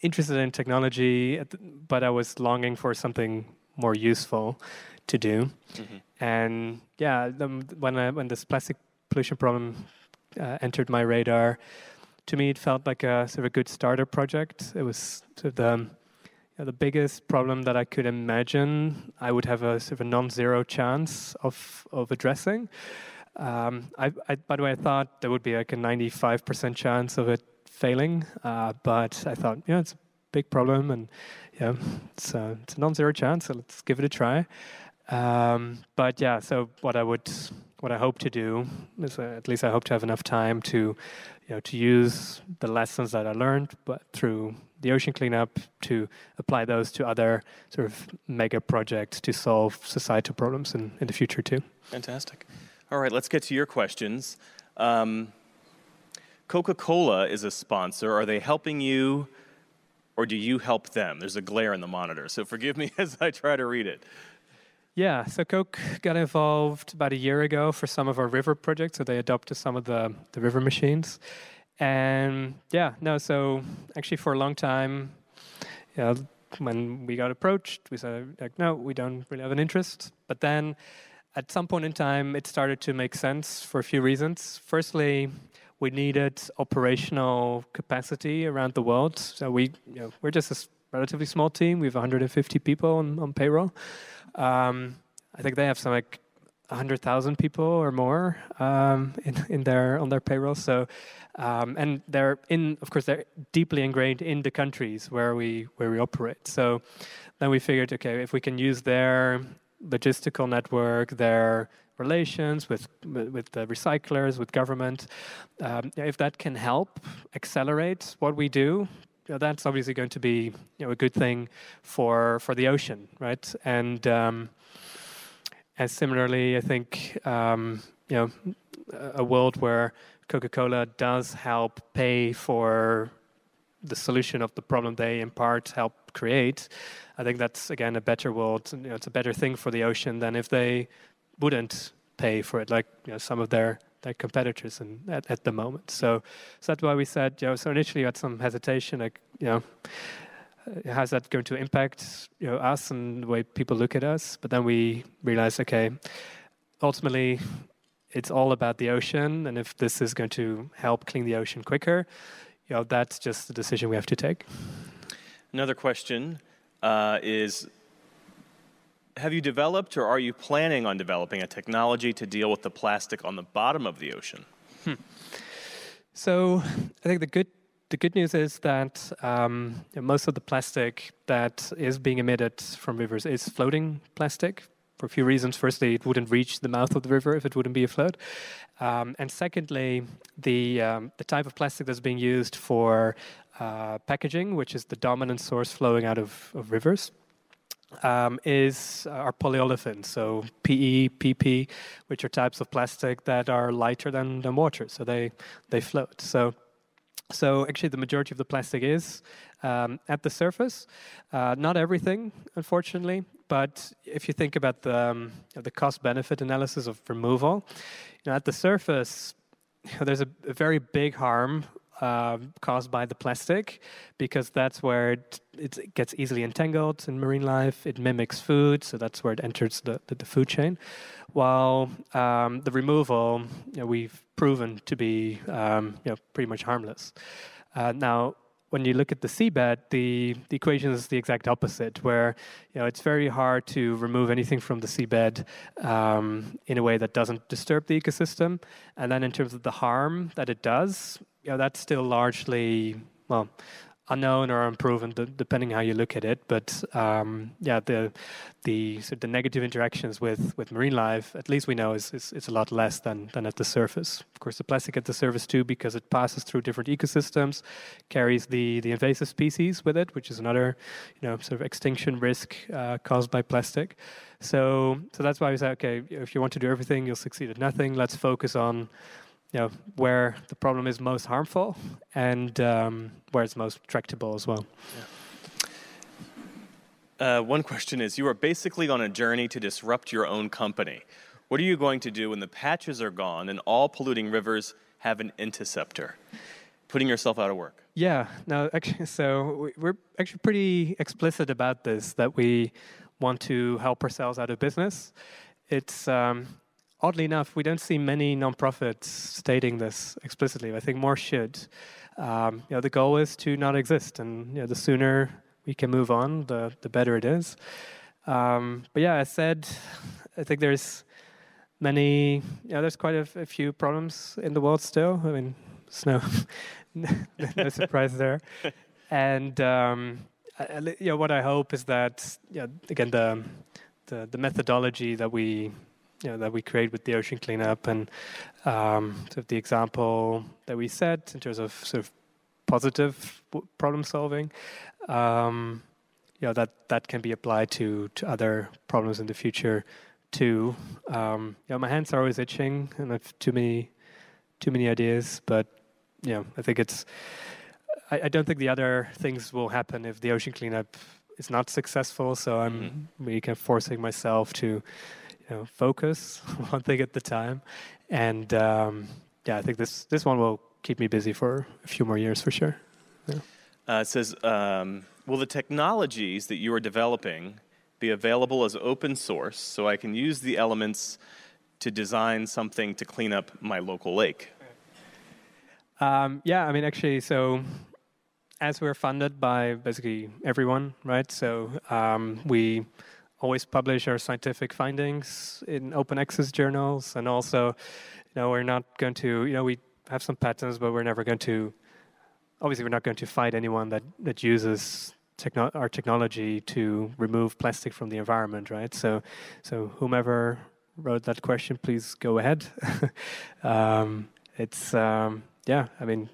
interested in technology, but I was longing for something more useful to do. Mm-hmm. And yeah, the, when I, when this plastic pollution problem uh, entered my radar, to me it felt like a sort of a good starter project. It was sort of the you know, the biggest problem that I could imagine. I would have a sort of a non-zero chance of of addressing. Um, I, I, by the way, I thought there would be like a 95% chance of it failing, uh, but I thought, yeah, it's a big problem, and yeah, it's, a, it's a non-zero chance, so let's give it a try. Um, but yeah, so what I would, what I hope to do is, uh, at least I hope to have enough time to, you know, to use the lessons that I learned, but through the ocean cleanup to apply those to other sort of mega projects to solve societal problems in, in the future too. Fantastic. All right, let's get to your questions. Um, Coca Cola is a sponsor. Are they helping you or do you help them? There's a glare in the monitor, so forgive me as I try to read it. Yeah, so Coke got involved about a year ago for some of our river projects, so they adopted some of the, the river machines. And yeah, no, so actually for a long time, know, when we got approached, we said, like, no, we don't really have an interest. But then at some point in time, it started to make sense for a few reasons. Firstly, we needed operational capacity around the world. So we, you know, we're just a relatively small team. We have 150 people on, on payroll. Um, I think they have some like 100,000 people or more um, in, in their on their payroll. So, um, and they're in, of course, they're deeply ingrained in the countries where we where we operate. So, then we figured, okay, if we can use their logistical network, their relations with with the recyclers, with government. Um, if that can help accelerate what we do, that's obviously going to be you know, a good thing for for the ocean, right? And um, and similarly, I think um, you know a world where Coca-Cola does help pay for the solution of the problem they in part help create, I think that's again a better world. You know, it's a better thing for the ocean than if they wouldn't pay for it, like you know, some of their their competitors in, at, at the moment. So, so that's why we said, you know, so initially we had some hesitation, like, you know, uh, how's that going to impact you know us and the way people look at us? But then we realized, okay, ultimately, it's all about the ocean, and if this is going to help clean the ocean quicker, you know, that's just the decision we have to take. Another question uh, is have you developed or are you planning on developing a technology to deal with the plastic on the bottom of the ocean? Hmm. So I think the good the good news is that um, most of the plastic that is being emitted from rivers is floating plastic for a few reasons. Firstly, it wouldn't reach the mouth of the river if it wouldn't be afloat. Um, and secondly, the, um, the type of plastic that's being used for uh, packaging, which is the dominant source flowing out of, of rivers, um, is our polyolefins, so PE, PP, which are types of plastic that are lighter than, than water, so they, they float. So so actually, the majority of the plastic is um, at the surface. Uh, not everything, unfortunately, but if you think about the, um, the cost-benefit analysis of removal, you know, at the surface, you know, there's a, a, very big harm uh, caused by the plastic because that's where it, it, gets easily entangled in marine life. It mimics food, so that's where it enters the, the, the food chain. While um, the removal, you know, we've proven to be um, you know, pretty much harmless. Uh, now, when you look at the seabed, the, the equation is the exact opposite, where you know, it's very hard to remove anything from the seabed um, in a way that doesn't disturb the ecosystem. And then in terms of the harm that it does, you know, that's still largely, well, unknown or unproven, depending how you look at it. But um, yeah, the the sort of the negative interactions with, with marine life, at least we know, is, is, is a lot less than than at the surface. Of course, the plastic at the surface too, because it passes through different ecosystems, carries the the invasive species with it, which is another you know sort of extinction risk uh, caused by plastic. So so that's why we say, okay, if you want to do everything, you'll succeed at nothing. Let's focus on you know, where the problem is most harmful and um, where it's most tractable as well. Yeah. Uh, one question is You are basically on a journey to disrupt your own company. What are you going to do when the patches are gone and all polluting rivers have an interceptor? Putting yourself out of work. Yeah, no, actually, so we're actually pretty explicit about this that we want to help ourselves out of business. It's um, oddly enough, we don't see many nonprofits stating this explicitly. I think more should. Um, you know, the goal is to not exist, and you know, the sooner we can move on, the the better it is. Um, but yeah, I said, I think there's many. Yeah, there's quite a, a, few problems in the world still. I mean, it's no surprise there. And um, I, you know, what I hope is that, again, the the, the methodology that we you know, that we create with the ocean cleanup and um, sort of the example that we set in terms of sort of positive problem solving. Um, you know that that can be applied to to other problems in the future too. Um, you know, my hands are always itching, and I have too many too many ideas. But you know, I think it's. I, I don't think the other things will happen if the ocean cleanup is not successful. So I'm mm-hmm. really kind of forcing myself to you know, focus one thing at the time. And um, yeah, I think this this one will keep me busy for a few more years for sure. Yeah. Uh, it says, um, will the technologies that you are developing be available as open source so I can use the elements to design something to clean up my local lake? Um, yeah, I mean, actually, so as we're funded by basically everyone, right? So um, we always publish our scientific findings in open access journals, and also, you know, we're not going to, you know, we have some patents, but we're never going to. Obviously, we're not going to fight anyone that that uses techno- our technology to remove plastic from the environment, right? So, so whomever wrote that question, please go ahead. um, it's um, yeah, I mean,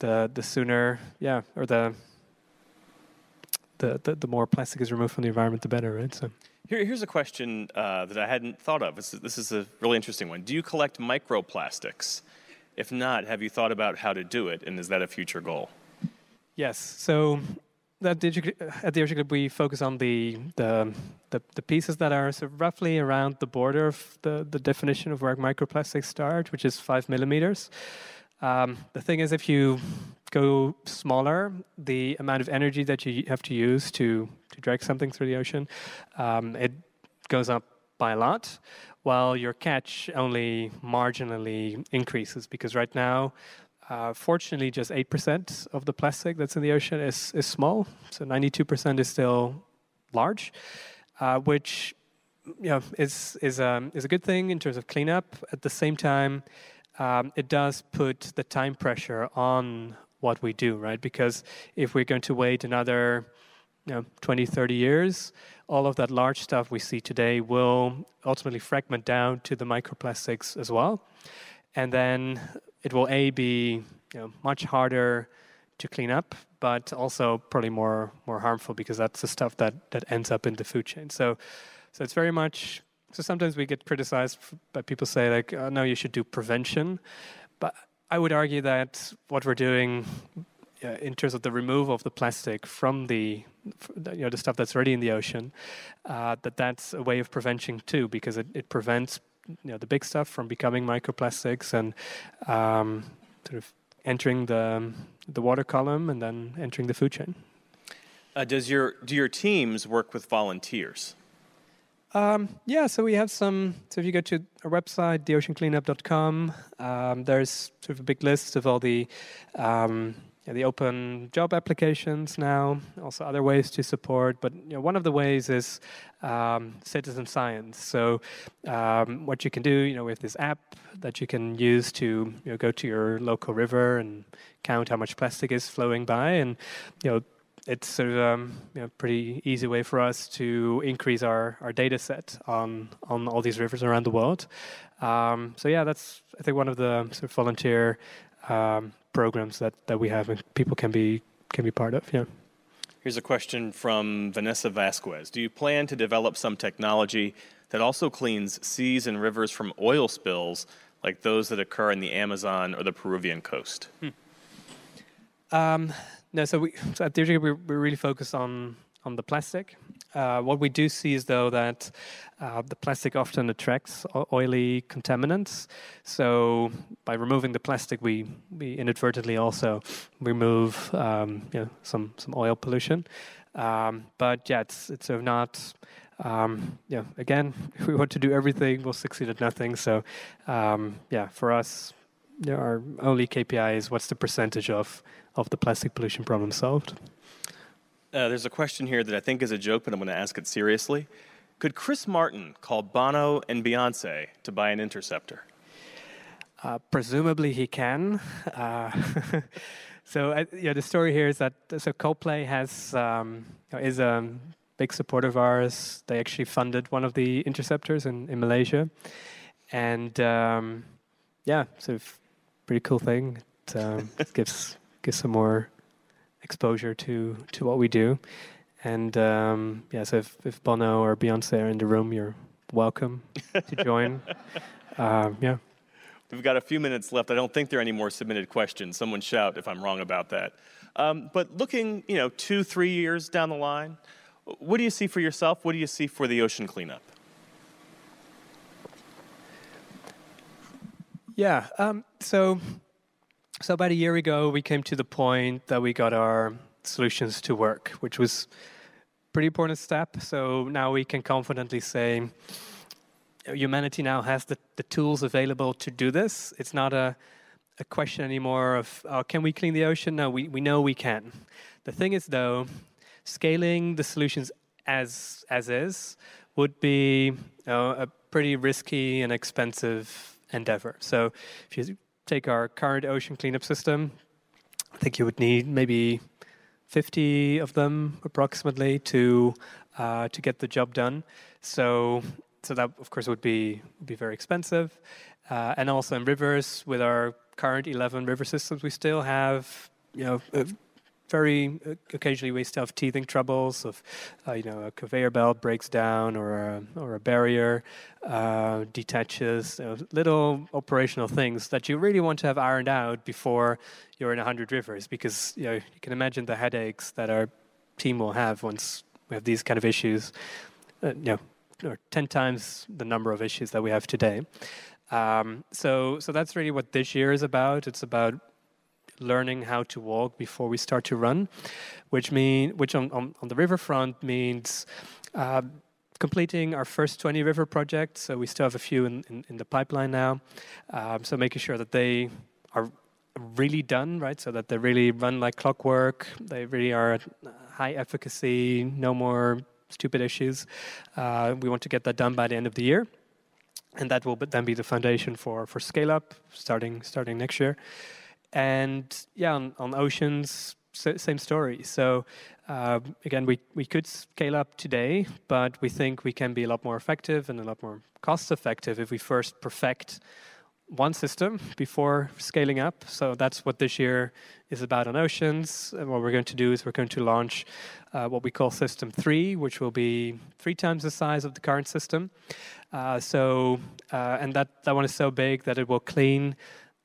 the the sooner, yeah, or the the, the, the more plastic is removed from the environment, the better, right? So. Here, here's a question uh, that I hadn't thought of. This is, this is a really interesting one. Do you collect microplastics? If not, have you thought about how to do it, and is that a future goal? Yes. So at the, at the Ocean Cleanup, we focus on the, the, the, the, pieces that are sort of roughly around the border of the, the definition of where microplastics start, which is five millimeters. Um, the thing is, if you go smaller, the amount of energy that you have to use to, to drag something through the ocean, um, it goes up by a lot, while your catch only marginally increases because right now uh, fortunately, just 8% of the plastic that's in the ocean is, is small. So 92% is still large, uh, which you know, is, is, um, is a good thing in terms of cleanup. At the same time, um, it does put the time pressure on what we do, right? Because if we're going to wait another you know, 20, 30 years, all of that large stuff we see today will ultimately fragment down to the microplastics as well. And then it will a be you know, much harder to clean up, but also probably more more harmful because that's the stuff that that ends up in the food chain. So, so it's very much. So sometimes we get criticized by people say like, oh, no, you should do prevention, but I would argue that what we're doing in terms of the removal of the plastic from the you know the stuff that's already in the ocean, uh, that that's a way of prevention too because it, it prevents you know the big stuff from becoming microplastics and um, sort of entering the the water column and then entering the food chain. Uh, does your do your teams work with volunteers? Um, yeah, so we have some. So if you go to our website, theoceancleanup.com, um, there's sort of a big list of all the um, the open job applications now, also other ways to support. But you know, one of the ways is um, citizen science. So um, what you can do, you know, with this app that you can use to you know, go to your local river and count how much plastic is flowing by, and you know. It's sort of um, you know, pretty easy way for us to increase our, our data set on, on all these rivers around the world. Um, so yeah, that's I think one of the sort of volunteer um, programs that, that we have and people can be can be part of. Yeah. Here's a question from Vanessa Vasquez. Do you plan to develop some technology that also cleans seas and rivers from oil spills like those that occur in the Amazon or the Peruvian coast? Hmm. Um, no, so, we, so at DRG, we're, we're really focus on on the plastic. Uh, what we do see is, though, that uh, the plastic often attracts oily contaminants. So by removing the plastic, we, we inadvertently also remove um, you know, some, some oil pollution. Um, but yeah, it's, it's sort of not. Um, yeah, again, if we want to do everything, we'll succeed at nothing. So, um, yeah, for us, our only KPI is what's the percentage of, of the plastic pollution problem solved. Uh, there's a question here that I think is a joke, but I'm going to ask it seriously. Could Chris Martin call Bono and Beyonce to buy an interceptor? Uh, presumably he can. Uh, so uh, yeah, the story here is that so Coldplay has um, is a big supporter of ours. They actually funded one of the interceptors in, in Malaysia, and um, yeah, so pretty cool thing. It, um, gives gives some more exposure to to what we do. And um, yeah, so if, if Bono or Beyonce are in the room, you're welcome to join. Um, yeah. We've got a few minutes left. I don't think there are any more submitted questions. Someone shout if I'm wrong about that. Um, but looking, you know, two, three years down the line, what do you see for yourself? What do you see for the ocean cleanup? Yeah. Um, so so about a year ago, we came to the point that we got our solutions to work, which was pretty important step. So now we can confidently say humanity now has the, the tools available to do this. It's not a, a question anymore of oh, can we clean the ocean? No, we, we know we can. The thing is, though, scaling the solutions as as is would be you know, a pretty risky and expensive endeavor. So if you take our current ocean cleanup system, I think you would need maybe 50 of them approximately to uh, to get the job done. So so that of course would be would be very expensive. Uh, and also in rivers, with our current 11 river systems, we still have you know very uh, occasionally we still have teething troubles of uh, you know a conveyor belt breaks down or a, or a barrier uh, detaches you know, little operational things that you really want to have ironed out before you're in 100 rivers because you know you can imagine the headaches that our team will have once we have these kind of issues. Uh, you know, or 10 times the number of issues that we have today. Um, so, so that's really what this year is about. It's about learning how to walk before we start to run, which mean which on, on, on the riverfront means uh, completing our first 20 river projects. So we still have a few in, in, in the pipeline now. Um, so making sure that they are really done, right? So that they really run like clockwork. They really are high efficacy, no more stupid issues. Uh, we want to get that done by the end of the year. And that will then be the foundation for, for scale up starting starting next year. And yeah, on, on oceans, same story. So uh, again, we, we could scale up today, but we think we can be a lot more effective and a lot more cost effective if we first perfect one system before scaling up. So that's what this year is about on oceans. And what we're going to do is we're going to launch uh, what we call System 3, which will be three times the size of the current system. Uh, so, uh, and that, that one is so big that it will clean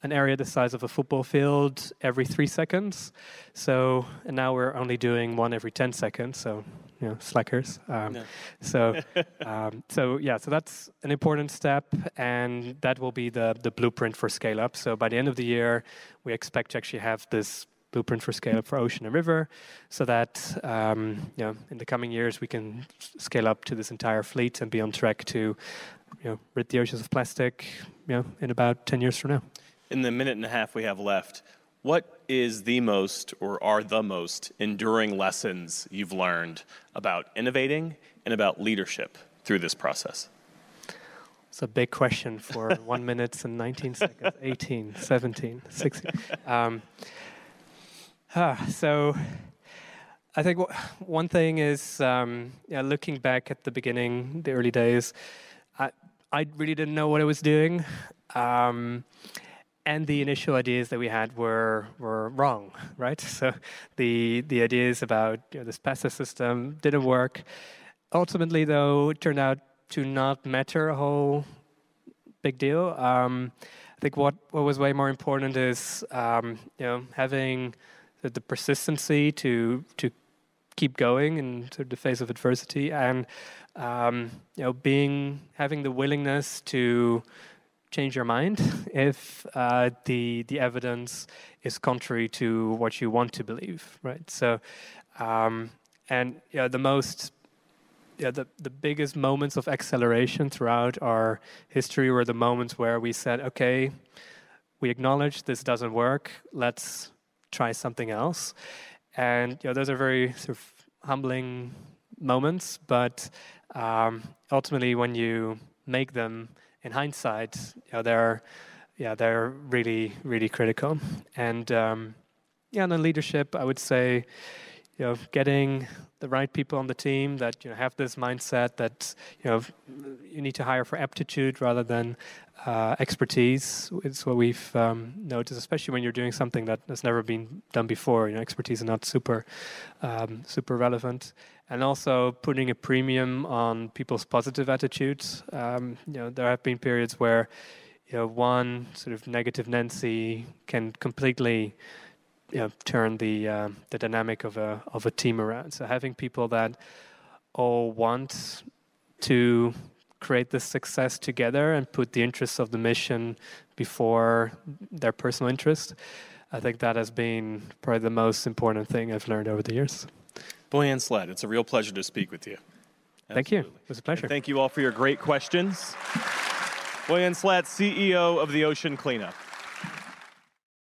an area the size of a football field every three seconds. So, and now we're only doing one every 10 seconds. So, you know, slackers. Um, no. So, um, so yeah, so that's an important step, and that will be the the blueprint for scale up. So by the end of the year, we expect to actually have this blueprint for scale up for ocean and river, so that um, you know, in the coming years we can scale up to this entire fleet and be on track to you know, rid the oceans of plastic you know, in about 10 years from now in the minute and a half we have left, what is the most or are the most enduring lessons you've learned about innovating and about leadership through this process? It's a big question for one minute and 19 seconds, 18, 17, 16. Um, ah, so I think one thing is um, yeah, looking back at the beginning, the early days, I, I really didn't know what I was doing. Um, and the initial ideas that we had were were wrong, right? So the the ideas about you know, this passive system didn't work. Ultimately, though, it turned out to not matter a whole big deal. Um, I think what what was way more important is um, you know having the, the, persistency to to keep going in sort of the face of adversity, and um, you know being having the willingness to change your mind if uh, the the evidence is contrary to what you want to believe, right? So, um, and yeah, the most yeah, the, the biggest moments of acceleration throughout our history were the moments where we said, okay, we acknowledge this doesn't work, let's try something else. And you know, those are very sort of humbling moments, but um, ultimately, when you make them, in hindsight, you know, they're yeah they're really really critical. And um, yeah, and then leadership, I would say, you know, getting the right people on the team that you know have this mindset that you know you need to hire for aptitude rather than uh, expertise. It's what we've um, noticed, especially when you're doing something that has never been done before. You know, expertise is not super um, super relevant and also putting a premium on people's positive attitudes. Um, you know, there have been periods where you know one sort of negative Nancy can completely you know, turn the uh, the dynamic of a of a team around. So having people that all want to create this success together and put the interests of the mission before their personal interest. I think that has been probably the most important thing I've learned over the years. Boyan Slat, it's a real pleasure to speak with you. Absolutely. Thank you. It was a pleasure. And thank you all for your great questions. Boyan Slat, CEO of the Ocean Cleanup.